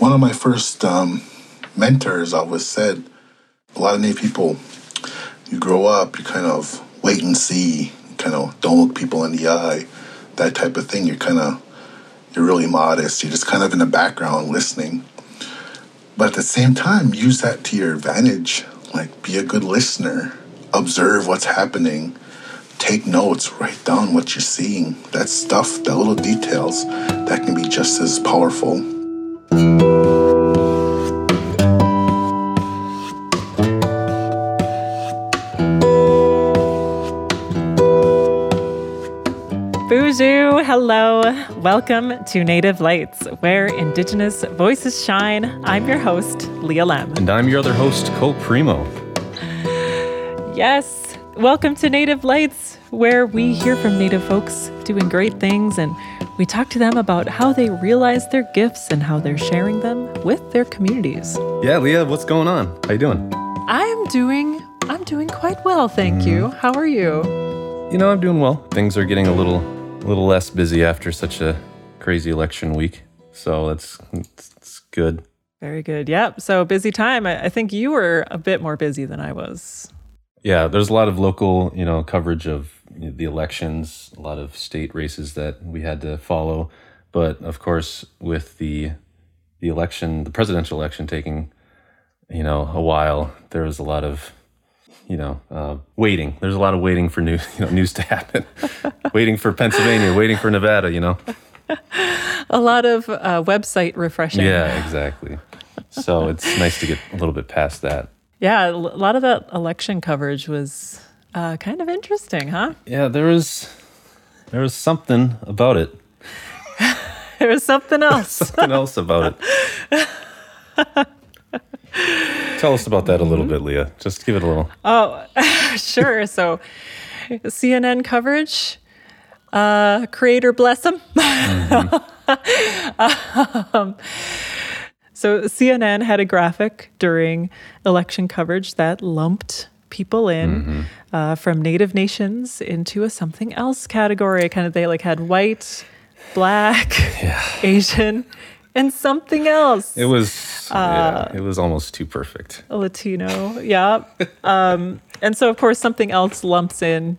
one of my first um, mentors always said, a lot of Native people, you grow up, you kind of wait and see, kind of don't look people in the eye, that type of thing. You're kind of, you're really modest. You're just kind of in the background listening. But at the same time, use that to your advantage. Like, be a good listener, observe what's happening, take notes, write down what you're seeing. That stuff, the little details, that can be just as powerful. Hello. Welcome to Native Lights, where Indigenous voices shine. I'm your host, Leah Lem. And I'm your other host, Cole Premo. Yes, welcome to Native Lights, where we hear from Native folks doing great things and we talk to them about how they realize their gifts and how they're sharing them with their communities. Yeah, Leah, what's going on? How you doing? I'm doing I'm doing quite well, thank you. Mm-hmm. How are you? You know, I'm doing well. Things are getting a little a little less busy after such a crazy election week. So that's it's, it's good. Very good. Yep. So busy time. I, I think you were a bit more busy than I was. Yeah, there's a lot of local, you know, coverage of the elections, a lot of state races that we had to follow. But of course, with the the election, the presidential election taking, you know, a while, there was a lot of, you know, uh, waiting. There's a lot of waiting for news, you know, news to happen. waiting for Pennsylvania, waiting for Nevada, you know. A lot of uh, website refreshing. Yeah, exactly. So it's nice to get a little bit past that. Yeah, a lot of that election coverage was uh, kind of interesting, huh? Yeah, there was there was something about it. There was something else. Something else about it. Tell us about that a little bit, Leah. Just give it a little. oh, sure. So, CNN coverage. Uh, creator bless them. um, so CNN had a graphic during election coverage that lumped people in uh, from native nations into a something else category. Kind of they like had white, black, Asian, and something else. It was yeah, it was almost too perfect. a Latino, yeah. Um, and so, of course, something else lumps in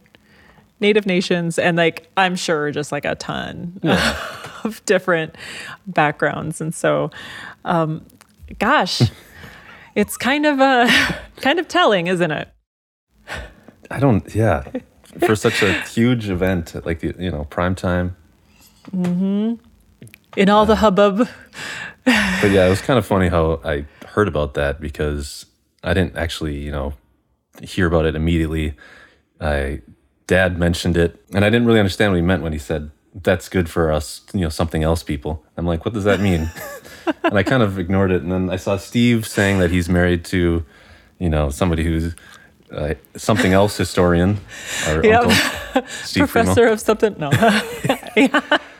Native nations, and like I'm sure, just like a ton of different backgrounds. And so, um, gosh, it's kind of uh, kind of telling, isn't it? I don't yeah. For such a huge event like the you know, prime time. In all the hubbub. But yeah, it was kind of funny how I heard about that because I didn't actually, you know, hear about it immediately. I dad mentioned it, and I didn't really understand what he meant when he said that's good for us, you know, something else people. I'm like, what does that mean? and I kind of ignored it, and then I saw Steve saying that he's married to, you know, somebody who's uh, something else historian, our Yep. uncle, Steve Premo. Professor of something. No.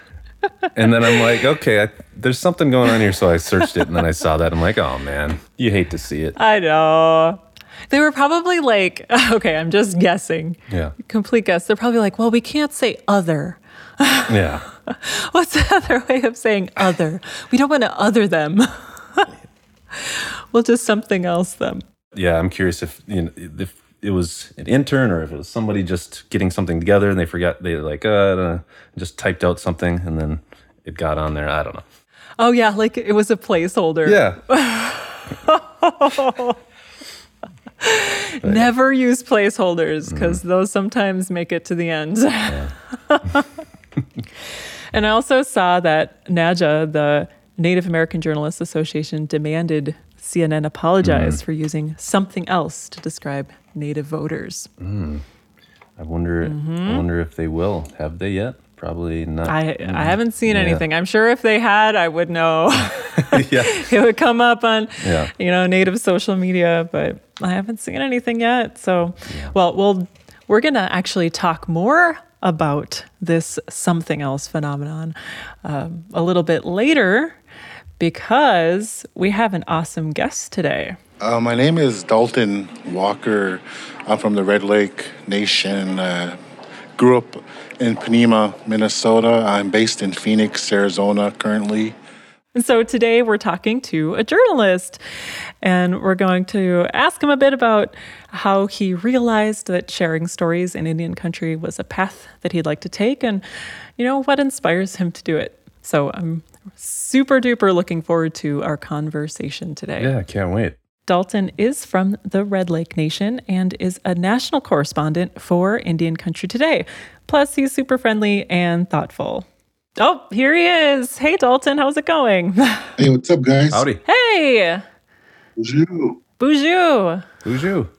And then I'm like, okay, I, there's something going on here. So I searched it, and then I saw that. I'm like, oh man, you hate to see it. I know. They were probably like, okay, I'm just guessing. Yeah, Complete guess. They're probably like, well, we can't say other. yeah. What's the other way of saying other? We don't want to other them. we'll just something else them. yeah, I'm curious if you know if it was an intern or if it was somebody just getting something together and they forgot they like uh, I don't know, just typed out something and then it got on there. I don't know. Oh yeah, like it was a placeholder. Yeah, Never use placeholders Mm-hmm. because those sometimes make it to the end. and I also saw that NAJA, the Native American Journalists Association, demanded CNN apologized Mm. for using something else to describe Native voters. I wonder. I wonder if they will. Have they yet? Probably not. Mm-hmm. I I haven't seen Yeah. anything. I'm sure if they had, I would know. yeah, it would come up on Yeah. you know native social media but i haven't seen anything yet so well we'll we're gonna actually talk more about this something else phenomenon um, a little bit later because we have an awesome guest today Uh, my name is Dalton Walker. I'm from the Red Lake Nation. Uh, grew up in Ponemah, Minnesota. I'm based in Phoenix, Arizona currently. And so today we're talking to a journalist and we're going to ask him a bit about how he realized that sharing stories in Indian country was a path that he'd like to take and, you know, what inspires him to do it. So I'm super duper looking forward to our conversation today. Yeah, I can't wait. Dalton is from the Red Lake Nation and is a national correspondent for Indian Country Today. Plus, he's super friendly and thoughtful. Oh, here he is. Hey, Dalton, how's it going? Hey, what's up, guys? Howdy. hey, Bonjour. Boozhoo. Who's you?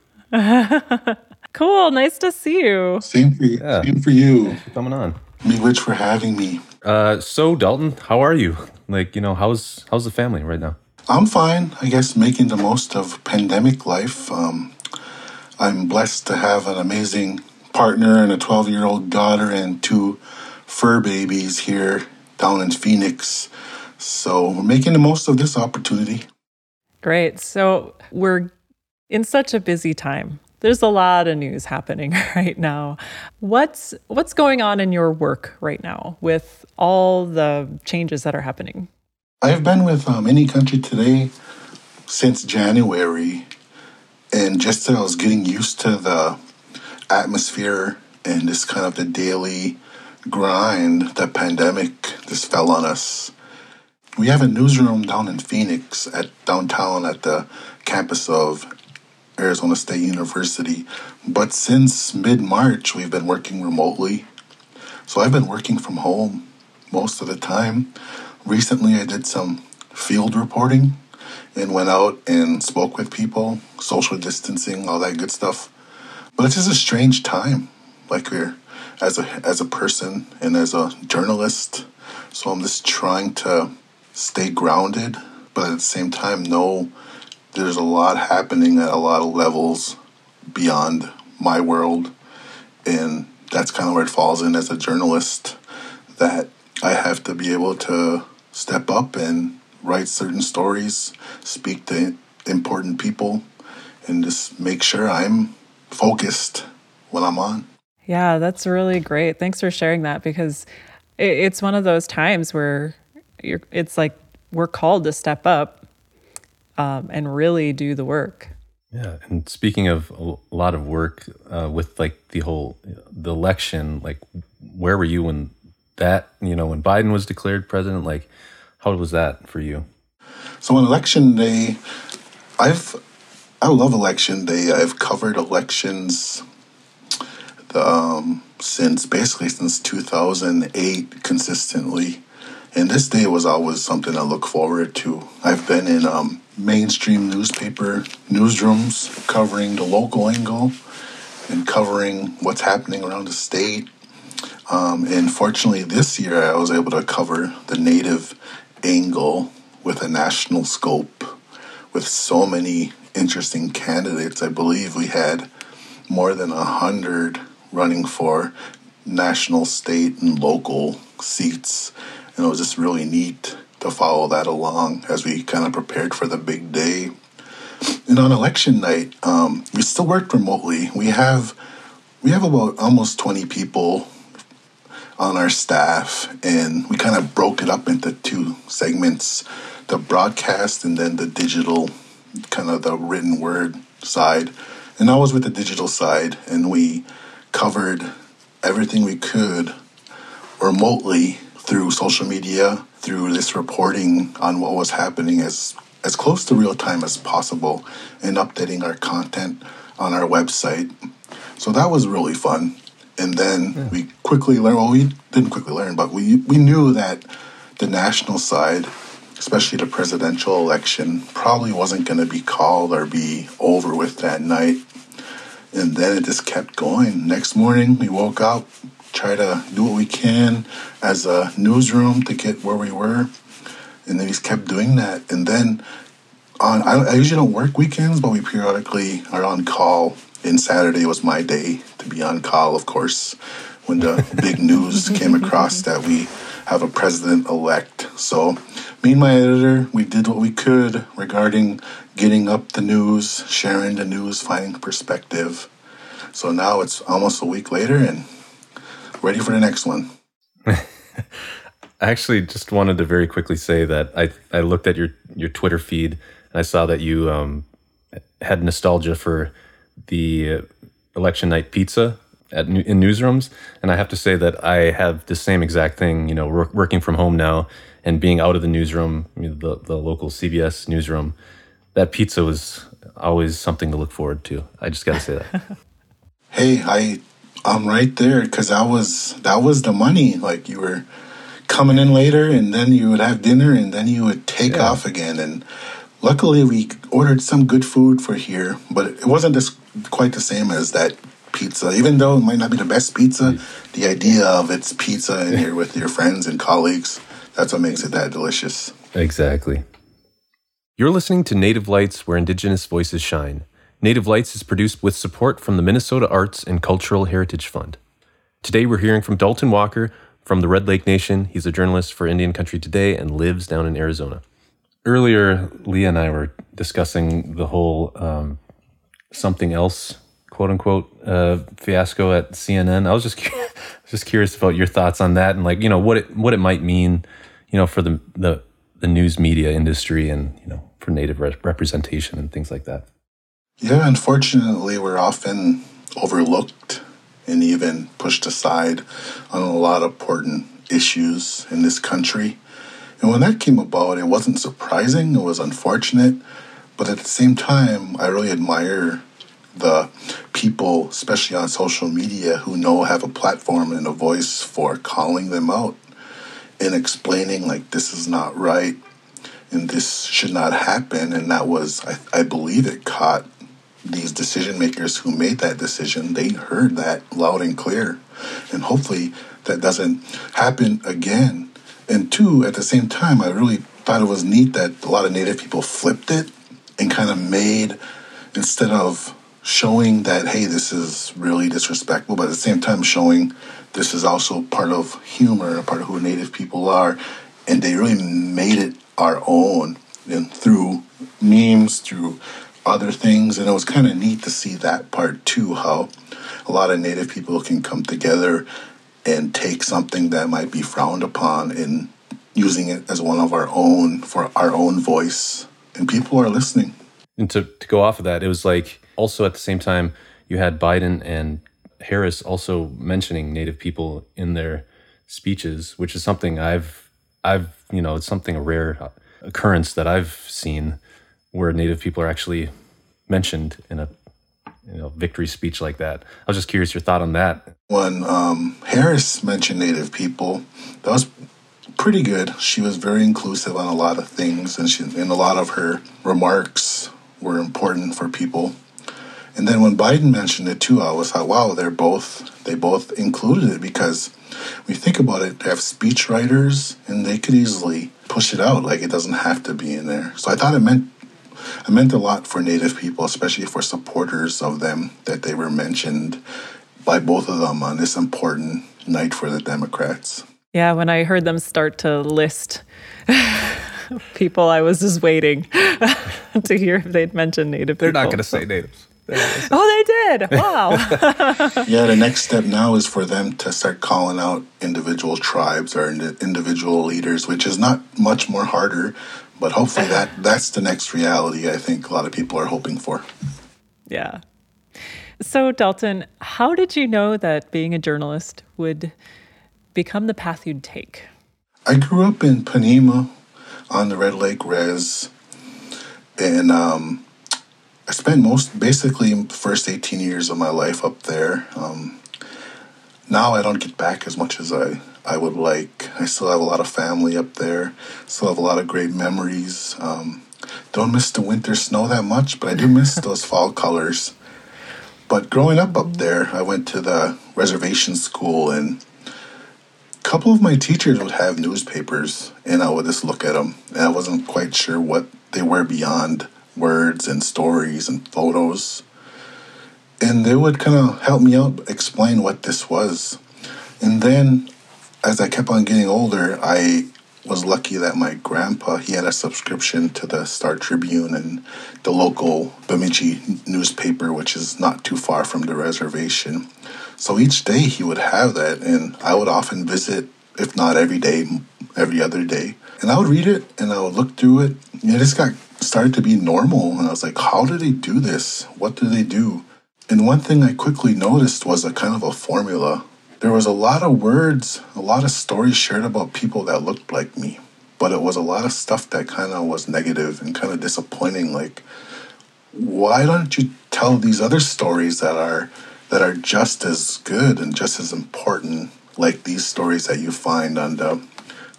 Cool, nice to see you. Same for you. Yeah. Same for you. Coming on. Miigwech, for having me. Uh, so Dalton, how are you? Like, you know, how's how's the family right now? I'm fine. I guess making the most of pandemic life. Um, I'm blessed to have an amazing partner and a 12 year old daughter and two fur babies here down in Phoenix. So we're making the most of this opportunity. Great. So we're in such a busy time. There's a lot of news happening right now. What's what's going on in your work right now with all the changes that are happening? I've been with um, Indian Country Today since January, and just as I was getting used to the atmosphere and this kind of the daily grind, the pandemic just fell on us. We have a newsroom down in Phoenix at downtown at the campus of Arizona State University, but since mid March, we've been working remotely. So I've been working from home most of the time. Recently, I did some field reporting and went out and spoke with people, social distancing, all that good stuff. But it's just a strange time. Like we're as a as a person and as a journalist. So I'm just trying to stay grounded, but at the same time know there's a lot happening at a lot of levels beyond my world. And that's kind of where it falls in as a journalist that I have to be able to step up and write certain stories, speak to important people, and just make sure I'm focused when I'm on. Yeah, that's really great. Thanks for sharing that because it's one of those times where you're, it's like we're called to step up um, and really do the work. Yeah, and speaking of a lot of work uh, with like the whole the election, like where were you when that you know when Biden was declared president? Like, how was that for you? So on election day, I've I love election day. I've covered elections um, since basically since 2008 consistently. And this day was always something I look forward to. I've been in um, mainstream newspaper newsrooms covering the local angle and covering what's happening around the state. Um, and fortunately, this year I was able to cover the native angle with a national scope with so many interesting candidates. I believe we had more than a hundred running for national, state, and local seats. And it was just really neat to follow that along as we kind of prepared for the big day. And on election night, um, we still worked remotely. We have we have about almost twenty people on our staff, and we kind of broke it up into two segments: the broadcast and then the digital, kind of the written word side. And I was with the digital side, and we covered everything we could remotely through social media, through this reporting on what was happening as as close to real time as possible and updating our content on our website. So that was really fun. And then yeah. we quickly learned well we didn't quickly learn, but we we knew that the national side, especially the presidential election, probably wasn't going to be called or be over with that night. And then it just kept going. Next morning, we woke up, try to do what we can as a newsroom to get where we were. And then just kept doing that. And then on, I, I usually don't work weekends, but we periodically are on call. And Saturday was my day to be on call, of course, when the big news came across that we have a president elect. So, me and my editor, we did what we could regarding getting up the news, sharing the news, finding perspective. So now it's almost a week later and ready for the next one. I actually just wanted to very quickly say that I, I looked at your, your Twitter feed and I saw that you um, had nostalgia for the election night pizza at in newsrooms, and I have to say that I have the same exact thing. You know, working from home now and being out of the newsroom, the the local CBS newsroom, that pizza was always something to look forward to. I just got to say that. hey, I I'm right there because that was that was the money. Like you were coming in later, and then you would have dinner, and then you would take yeah. off again. And luckily, we ordered some good food for here, but it wasn't just quite the same as that pizza. Even though it might not be the best pizza, the idea of it's pizza in here with your friends and colleagues, that's what makes it that delicious. Exactly. You're listening to Native Lights, where Indigenous voices shine. Native Lights is produced with support from the Minnesota Arts and Cultural Heritage Fund. Today we're hearing from Dalton Walker from the Red Lake Nation. He's a journalist for Indian Country Today and lives down in Arizona. Earlier, Leah and I were discussing the whole um, something else quote unquote uh, fiasco at CNN. I was just just curious about your thoughts on that and like you know what it what it might mean, you know, for the the, the news media industry and you know for native re- representation and things like that. Yeah, unfortunately, we're often overlooked and even pushed aside on a lot of important issues in this country. And when that came about, it wasn't surprising, it was unfortunate. But at the same time, I really admire the people, especially on social media, who know have a platform and a voice for calling them out and explaining like this is not right and this should not happen. And that was, I, I believe, it caught these decision makers who made that decision. They heard that loud and clear, and hopefully that doesn't happen again. And two, at the same time, I really thought it was neat that a lot of Native people flipped it and kind of made instead of showing that hey this is really disrespectful but at the same time showing this is also part of humor a part of who native people are and they really made it our own and through memes through other things and it was kind of neat to see that part too how a lot of native people can come together and take something that might be frowned upon and using it as one of our own for our own voice and people are listening. And to, to go off of that it was like also at the same time, you had Biden and Harris also mentioning Native people in their speeches, which is something I've I've you know it's something a rare occurrence that I've seen where Native people are actually mentioned in a you know victory speech like that. I was just curious your thought on that. When um, Harris mentioned Native people, that was pretty good. She was very inclusive on a lot of things, and she and a lot of her remarks were important for people. And then when Biden mentioned it too, I was like, wow, they're both they both included it because we think about it, they have speech writers and they could easily push it out. Like it doesn't have to be in there. So I thought it meant it meant a lot for Native people, especially for supporters of them, that they were mentioned by both of them on this important night for the Democrats. Yeah, when I heard them start to list people, I was just waiting to hear if they'd mention Native They're people. not going to say natives. oh, they did. Wow. yeah, the next step now is for them to start calling out individual tribes or individual leaders, which is not much more harder, but hopefully that that's the next reality I think a lot of people are hoping for. Yeah. So, Dalton, how did you know that being a journalist would become the path you'd take? I grew up in Ponemah on the Red Lake Res, and um, I spent most basically the first 18 years of my life up there. Um, now I don't get back as much as I, I would like. I still have a lot of family up there, still have a lot of great memories. Um, don't miss the winter snow that much, but I do miss those fall colors. But growing up up there, I went to the reservation school, and a couple of my teachers would have newspapers, and I would just look at them, and I wasn't quite sure what they were beyond words and stories and photos. And they would kind of help me out, explain what this was. And then as I kept on getting older, I was lucky that my grandpa he had a subscription to the Star Tribune and the local Bemidji newspaper, which is not too far from the reservation. So each day he would have that, and I would often visit if not every day, every other day. And I would read it and I would look through it. And it just got started to be normal. And I was like, how do they do this? What do they do? And one thing I quickly noticed was a kind of a formula. There was a lot of words, a lot of stories shared about people that looked like me, but it was a lot of stuff that kind of was negative and kind of disappointing. Like, why don't you tell these other stories that are that are just as good and just as important, like these stories that you find on the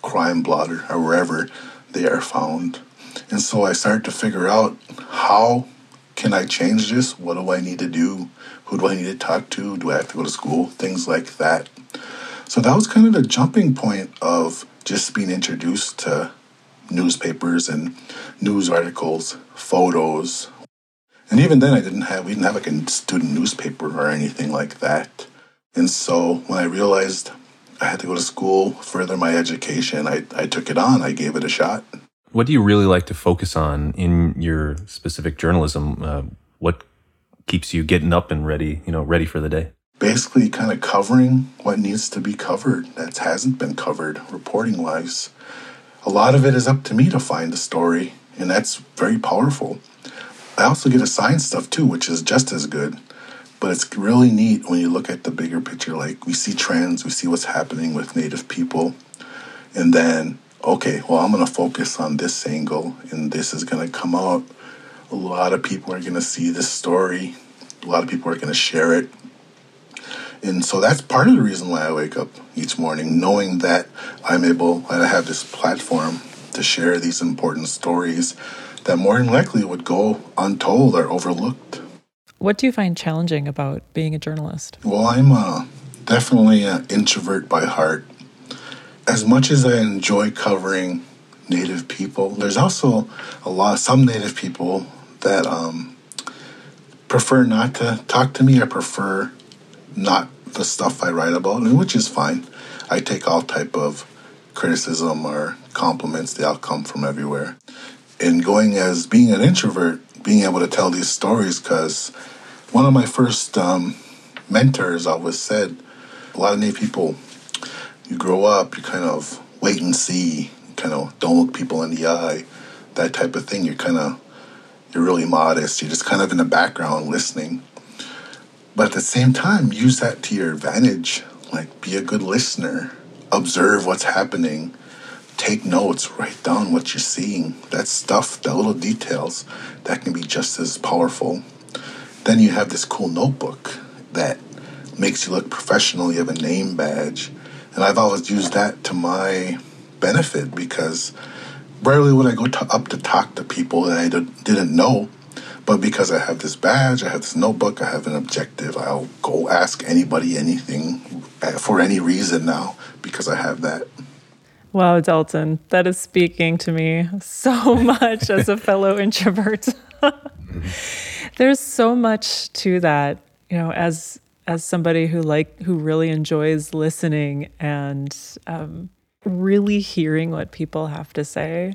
crime blotter or wherever they are found? And so I started to figure out how can I change this? What do I need to do? Who do I need to talk to? Do I have to go to school? Things like that. So that was kind of the jumping point of just being introduced to newspapers and news articles, photos. And even then I didn't have we didn't have like a student newspaper or anything like that. And so when I realized I had to go to school, further my education, I, I took it on. I gave it a shot. What do you really like to focus on in your specific journalism? Uh, what keeps you getting up and ready, you know, ready for the day? Basically, kind of covering what needs to be covered that hasn't been covered reporting wise. A lot of it is up to me to find the story, and that's very powerful. I also get assigned stuff too, which is just as good. But it's really neat when you look at the bigger picture. Like, we see trends, we see what's happening with Native people, and then okay, well, I'm going to focus on this angle and this is going to come out. A lot of people are going to see this story. A lot of people are going to share it. And so that's part of the reason why I wake up each morning, knowing that I'm able, I have this platform to share these important stories that more than likely would go untold or overlooked. What do you find challenging about being a journalist? Well, I'm uh, definitely an introvert by heart as much as I enjoy covering Native people, there's also a lot some Native people that um, prefer not to talk to me. I prefer not the stuff I write about, which is fine. I take all type of criticism or compliments; they all come from everywhere. And going as being an introvert, being able to tell these stories, because one of my first um, mentors always said, a lot of Native people you grow up, you kind of wait and see, kind of don't look people in the eye, that type of thing. You're kind of, you're really modest. You're just kind of in the background listening. But at the same time, use that to your advantage. Like, be a good listener, observe what's happening, take notes, write down what you're seeing. That stuff, that little details, that can be just as powerful. Then you have this cool notebook that makes you look professional. You have a name badge and I've always used that to my benefit because rarely would I go to, up to talk to people that I didn't know. But because I have this badge, I have this notebook, I have an objective, I'll go ask anybody anything for any reason now because I have that. Wow, Dalton, that is speaking to me so much as a fellow introvert. There's so much to that, you know, as as somebody who like who really enjoys listening and um, really hearing what people have to say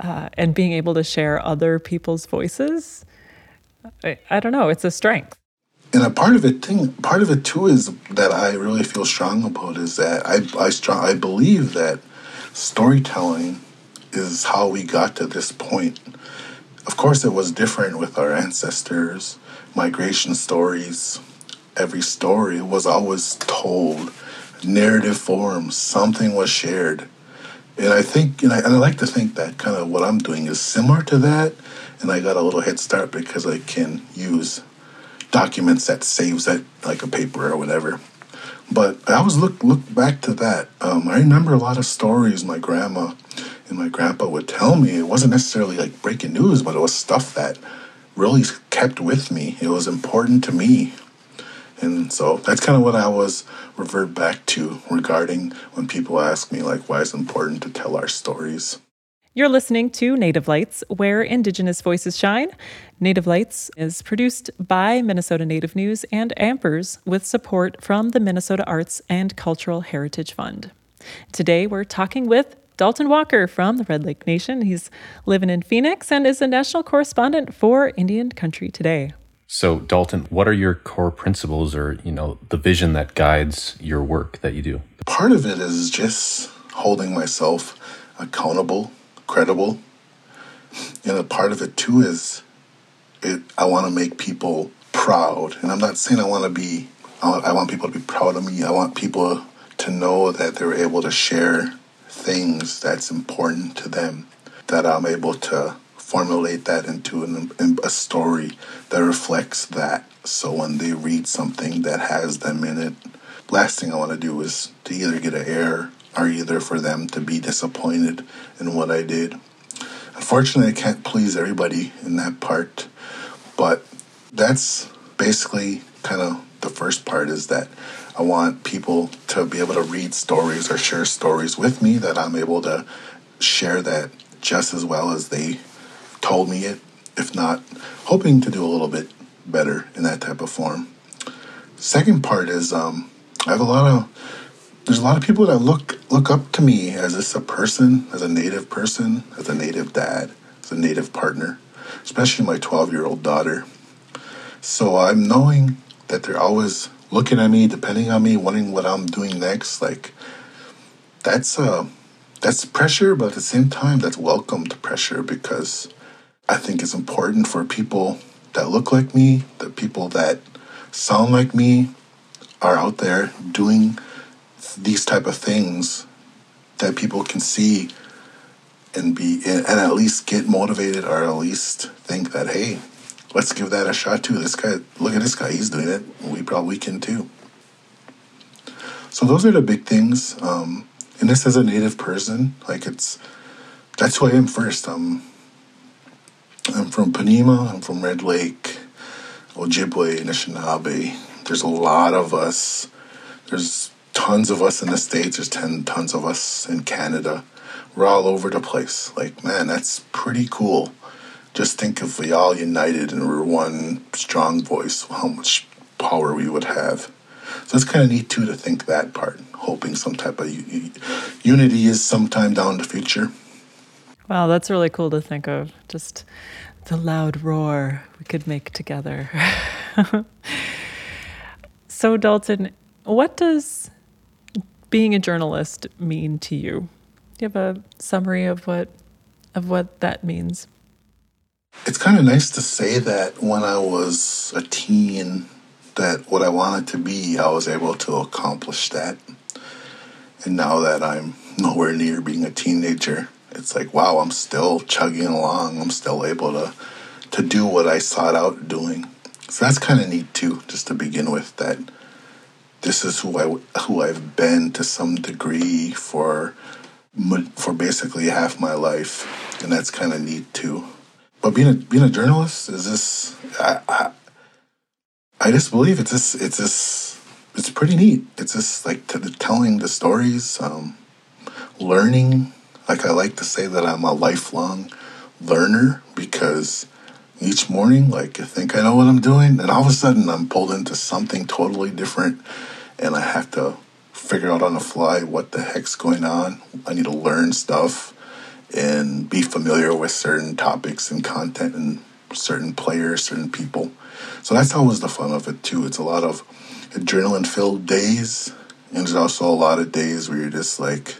uh, and being able to share other people's voices I, I, don't know it's a strength. And a part of it thing part of it too is that i really feel strong about is that i i strong i believe that storytelling is how we got to this point. Of course it was different with our ancestors migration stories. Every story was always told narrative form something was shared. And i think and I, and I like to think that kind of what i'm doing is similar to that and i got a little head start because i can use documents that saves that like a paper or whatever. But i always look look back to that. Um, i remember a lot of stories my grandma and my grandpa would tell me. It wasn't necessarily like breaking news but it was stuff that really kept with me. It was important to me and so that's kind of what I was revert back to regarding when people ask me, like, why it's important to tell our stories. You're listening to Native Lights, where Indigenous voices shine. Native Lights is produced by Minnesota Native News and Ampers with support from the Minnesota Arts and Cultural Heritage Fund. Today, we're talking with Dalton Walker from the Red Lake Nation. He's living in Phoenix and is a national correspondent for Indian Country Today. So, Dalton, what are your core principles or, you know, the vision that guides your work that you do? Part of it is just holding myself accountable, credible. And a part of it too is it, I want to make people proud. And I'm not saying I want to be, I want, I want people to be proud of me. I want people to know that they're able to share things that's important to them, that I'm able to formulate that into an, a story that reflects that. So when they read something that has them in it, last thing I want to do is to either get an error or either for them to be disappointed in what I did. Unfortunately, I can't please everybody in that part, but that's basically kind of the first part is that I want people to be able to read stories or share stories with me that I'm able to share that just as well as they told me it, if not hoping to do a little bit better in that type of form. Second part is um, I have a lot of there's a lot of people that look look up to me as this a person, as a native person, as a native dad, as a native partner, especially my 12 year old daughter. So I'm knowing that they're always looking at me, depending on me, wondering what I'm doing next. Like that's uh that's pressure, but at the same time that's welcomed pressure because I think it's important for people that look like me, the people that sound like me are out there doing these type of things that people can see and be and at least get motivated or at least think that hey let's give that a shot too. This guy look at this guy he's doing it. We probably can too. So those are the big things um, and this as a native person. Like it's that's who i am first. I'm i'm from ponemah i'm from red lake ojibwe anishinaabe there's a lot of us there's tons of us in the States, there's 10 tons of us in Canada. We're all over the place. Like, man, that's pretty cool. Just think if we all united and were one strong voice, how much power we would have. So it's kind of neat too to think that part, hoping some type of u- unity is sometime down the future. Wow, that's really cool to think of. Just the loud roar we could make together. so, Dalton, what does being a journalist mean to you? Do you have a summary of what of what that means? It's kind of nice to say that when I was a teen, that what I wanted to be, I was able to accomplish that. And now that I'm nowhere near being a teenager, it's like, wow, I'm still chugging along. I'm still able to to do what I sought out doing. So that's kind of neat too, just to begin with. That this is who I who I've been to some degree for for basically half my life, and that's kind of neat too. But being a being a journalist is this I, I, I just believe it's this it's this it's pretty neat. It's just like t- telling the stories, um, learning. Like I like to say that I'm a lifelong learner because each morning, like I think I know what I'm doing, and all of a sudden I'm pulled into something totally different and I have to figure out on the fly what the heck's going on. I need to learn stuff and be familiar with certain topics and content and certain players, certain people. So that's always the fun of it too. It's a lot of adrenaline filled days, and there's also a lot of days where you're just like,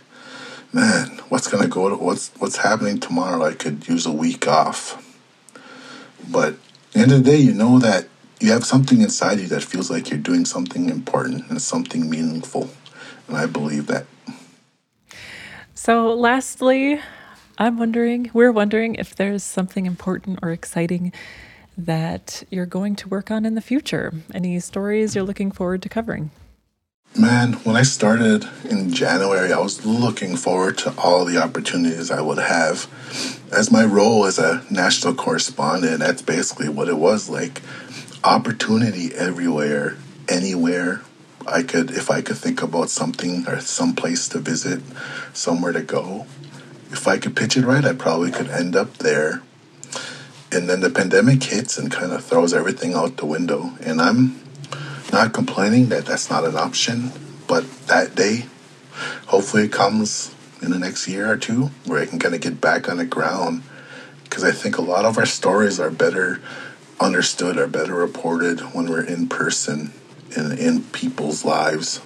man, what's gonna go? To, what's what's happening tomorrow? I could use a week off. But end of the day, you know that you have something inside you that feels like you're doing something important and something meaningful. And I believe that. So, lastly, I'm wondering, we're wondering if there's something important or exciting that you're going to work on in the future. Any stories you're looking forward to covering? Man, when I started in January, I was looking forward to all the opportunities I would have. As my role as a national correspondent, that's basically what it was like opportunity everywhere, anywhere. I could, if I could think about something or some place to visit, somewhere to go, if I could pitch it right, I probably could end up there. And then the pandemic hits and kind of throws everything out the window. And I'm not complaining that that's not an option, but that day, hopefully, it comes in the next year or two where I can kind of get back on the ground. Because I think a lot of our stories are better understood or better reported when we're in person and in people's lives.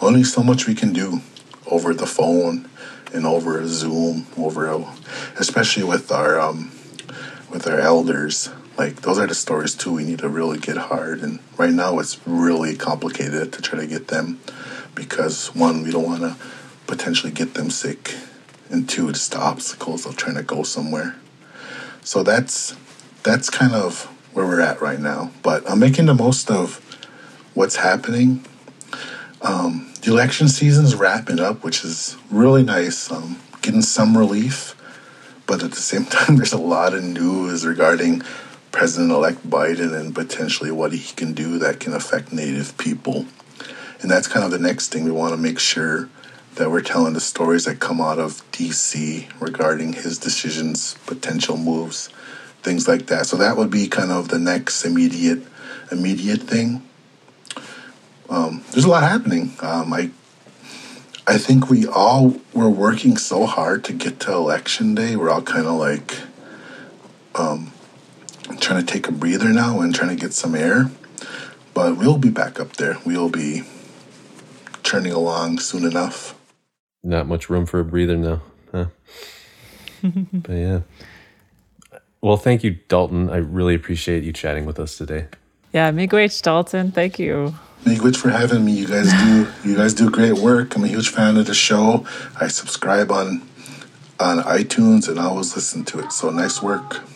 only so much we can do over the phone and over Zoom, over especially with our um, with our elders. Like those are the stories too. We need to really get hard, and right now it's really complicated to try to get them because one, we don't want to potentially get them sick, and two, it's the obstacles of trying to go somewhere. So that's that's kind of where we're at right now. But I'm making the most of what's happening. Um, the election season's wrapping up, which is really nice. Um, getting some relief, but at the same time, there's a lot of news regarding President-elect Biden and potentially what he can do that can affect Native people. And that's kind of the next thing we want to make sure that we're telling the stories that come out of DC regarding his decisions, potential moves, things like that. So that would be kind of the next immediate immediate thing. Um, there's a lot happening. Um, I I think we all were working so hard to get to election day. We're all kind of like um, trying to take a breather now and trying to get some air. But we'll be back up there. We'll be churning along soon enough. Not much room for a breather now, huh? but yeah. Well, thank you, Dalton. I really appreciate you chatting with us today. Yeah, Miigwech Dalton, thank you. Miigwech for having me. You guys do you guys do great work. I'm a huge fan of the show. I subscribe on on iTunes and I always listen to it. So nice work.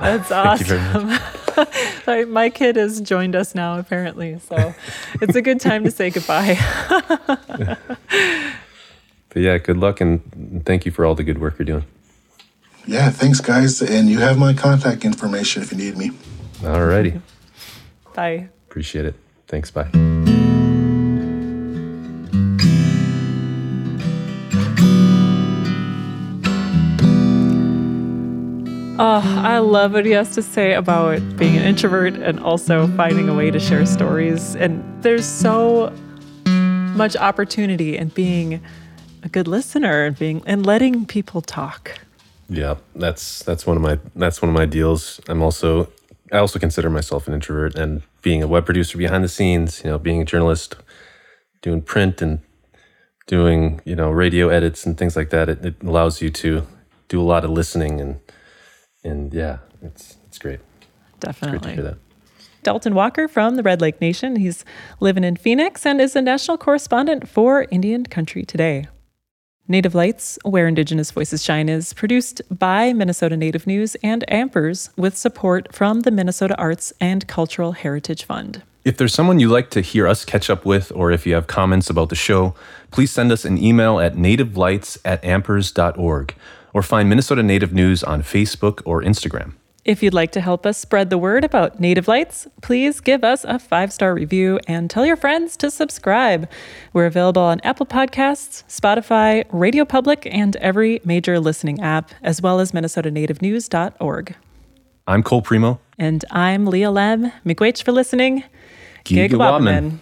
That's awesome. My kid has joined us now, apparently. So it's a good time to say goodbye. but yeah, good luck and thank you for all the good work you're doing. Yeah, thanks, guys. And you have my contact information if you need me. All righty. Bye. Appreciate it. Thanks. Bye. Oh, I love what he has to say about being an introvert and also finding a way to share stories. And there's so much opportunity in being a good listener and being and letting people talk. Yeah, that's that's one of my that's one of my deals. I'm also I also consider myself an introvert and being a web producer behind the scenes, you know, being a journalist, doing print and doing, you know, radio edits and things like that, it, it allows you to do a lot of listening and and yeah, it's it's great. Definitely. It's great to hear that. Dalton Walker from the Red Lake Nation. He's living in Phoenix and is a national correspondent for Indian Country Today. Native Lights, Where Indigenous Voices Shine, is produced by Minnesota Native News and Ampers with support from the Minnesota Arts and Cultural Heritage Fund. If there's someone you'd like to hear us catch up with, or if you have comments about the show, please send us an email at nativelights at ampers.org or find Minnesota Native News on Facebook or Instagram. If you'd like to help us spread the word about Native Lights, please give us a five star review and tell your friends to subscribe. We're available on Apple Podcasts, Spotify, Radio Public, and every major listening app, as well as MinnesotaNativeNews.org. I'm Cole Premo. And I'm Leah Lem. Miigwech for listening. Gigawaabamin.